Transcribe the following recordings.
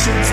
Nations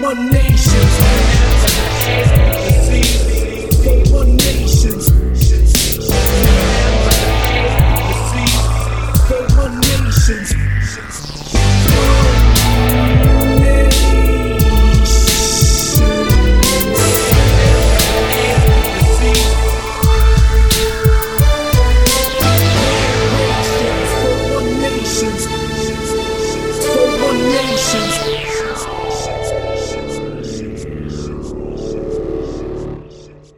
Former nation.